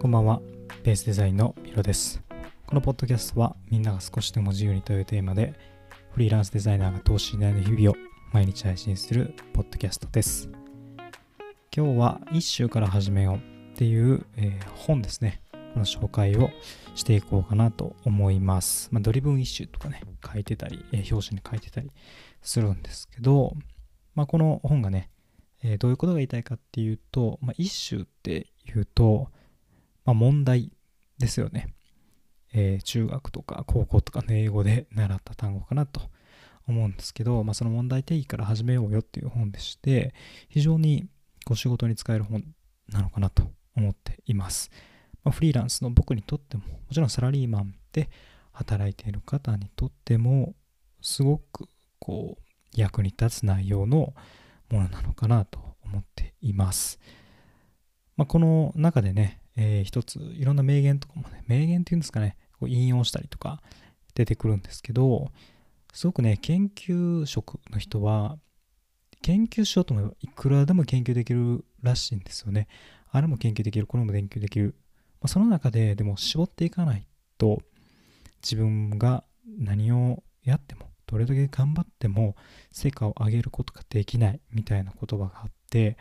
こんばんは、ベースデザインのミロです。このポッドキャストはみんなが少しでも自由にというテーマで、フリーランスデザイナーが投資しないの日々を毎日配信するポッドキャストです。今日は一週から始めようっていう、えー本ですね。この紹介をしていこうかなと思います。まあ、ドリブン一周とかね、書いてたり、えー表紙に書いてたりするんですけど、まあ、この本がね、えーどういうことが言いたいかっていうと、まあ、一周っていうと、まあ、問題ですよね、えー中学とか高校とかの英語で習った単語かなと思うんですけど、まあ、その問題定義から始めようよっていう本でして非常にご仕事に使える本なのかなと思っています、まあ、フリーランスの僕にとってももちろんサラリーマンで働いている方にとってもすごくこう役に立つ内容のものなのかなと思っています。まあ、この中でね、えー一ついろんな名言とかもね、名言っていうんですかね、こう引用したりとか出てくるんですけど、すごくね、研究職の人は、研究しようと思えばいくらでも研究できるらしいんですよね。あれも研究できる、これも研究できる。まあ、その中ででも絞っていかないと、自分が何をやっても、どれだけ頑張っても成果を上げることができないみたいな言葉があって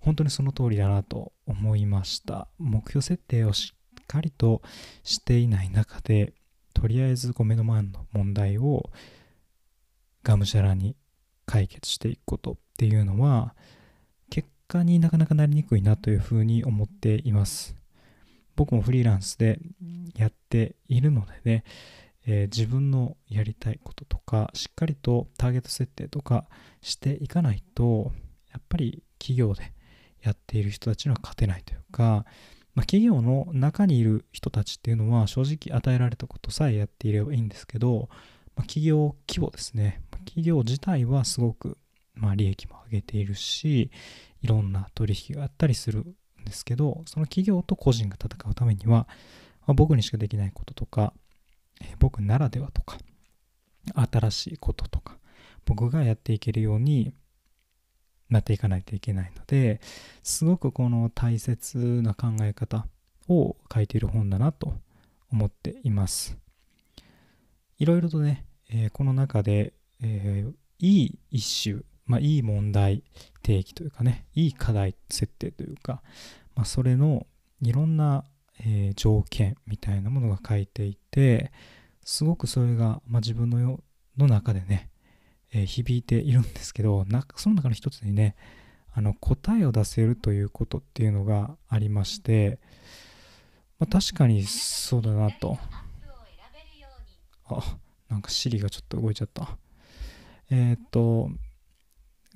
本当にその通りだなと思いました。目標設定をしっかりとしていない中でとりあえずこう目の前の問題をがむしゃらに解決していくことっていうのは結果になかなかなりにくいなというふうに思っています。僕もフリーランスでやっているのでねえー自分のやりたいこととかしっかりとターゲット設定とかしていかないとやっぱり企業でやっている人たちには勝てないというか、まあ、企業の中にいる人たちっていうのは正直与えられたことさえやっていればいいんですけど、まあ、企業規模ですね。企業自体はすごくまあ利益も上げているしいろんな取引があったりするんですけどその企業と個人が戦うためには、まあ僕にしかできないこととかえ僕ならではとか新しいこととか僕がやっていけるようになっていかないといけないのですごくこの大切な考え方を書いている本だなと思っています。いろいろとね、えーこの中で、えーいい一種、まあ、いい問題提起というかねいい課題設定というか、まあ、それのいろんなえー条件みたいなものが書いていてすごくそれが、まあ、自分のの中でね、えー響いているんですけどなその中の一つにねあの答えを出せるということっていうのがありまして、まあ、確かにそうだなと。あなんか Siri がちょっと動いちゃった。えーっと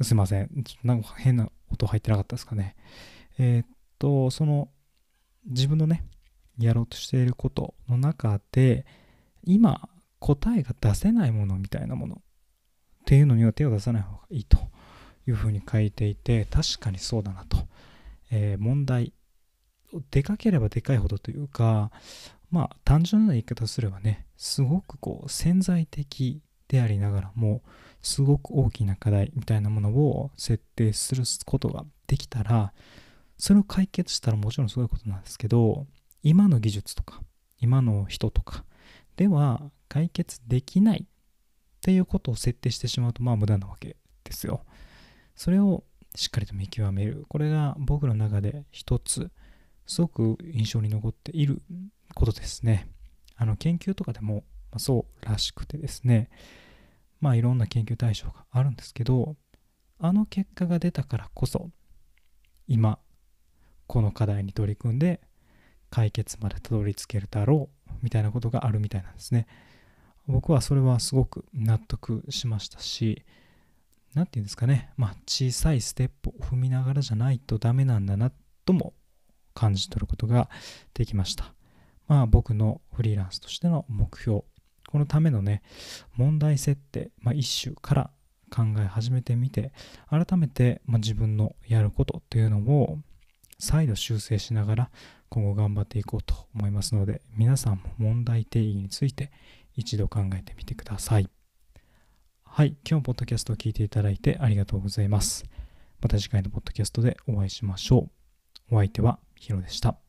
すいません。なんか変な音入ってなかったですかね。えーっとその自分のねやろうとしていることの中で今答えが出せないものみたいなものっていうのには手を出さない方がいいというふうに書いていて確かにそうだなと、えー問題でかければでかいほどというかまあ単純な言い方すればねすごくこう潜在的でありながらもすごく大きな課題みたいなものを設定することができたらそれを解決したらもちろんすごいことなんですけど今の技術とか今の人とかでは解決できないっていうことを設定してしまうとまあ無駄なわけですよ。それをしっかりと見極める。これが僕の中で一つすごく印象に残っていることですね。あの研究とかでも、そうらしくてですね。まあいろんな研究対象があるんですけどあの結果が出たからこそ今この課題に取り組んで解決までたどり着けるだろうみたいなことがあるみたいなんですね。僕はそれはすごく納得しましたし、何て言うんですかね、まあ小さいステップを踏みながらじゃないとダメなんだなとも感じ取ることができました。まあ僕のフリーランスとしての目標、このためのね、問題設定、まあ一種から考え始めてみて、改めて、まあ、自分のやることっていうのを再度修正しながら今後頑張っていこうと思いますので皆さんも問題定義について一度考えてみてください。はい。今日もポッドキャストを聞いていただいてありがとうございます。また次回のポッドキャストでお会いしましょう。お相手はヒロでした。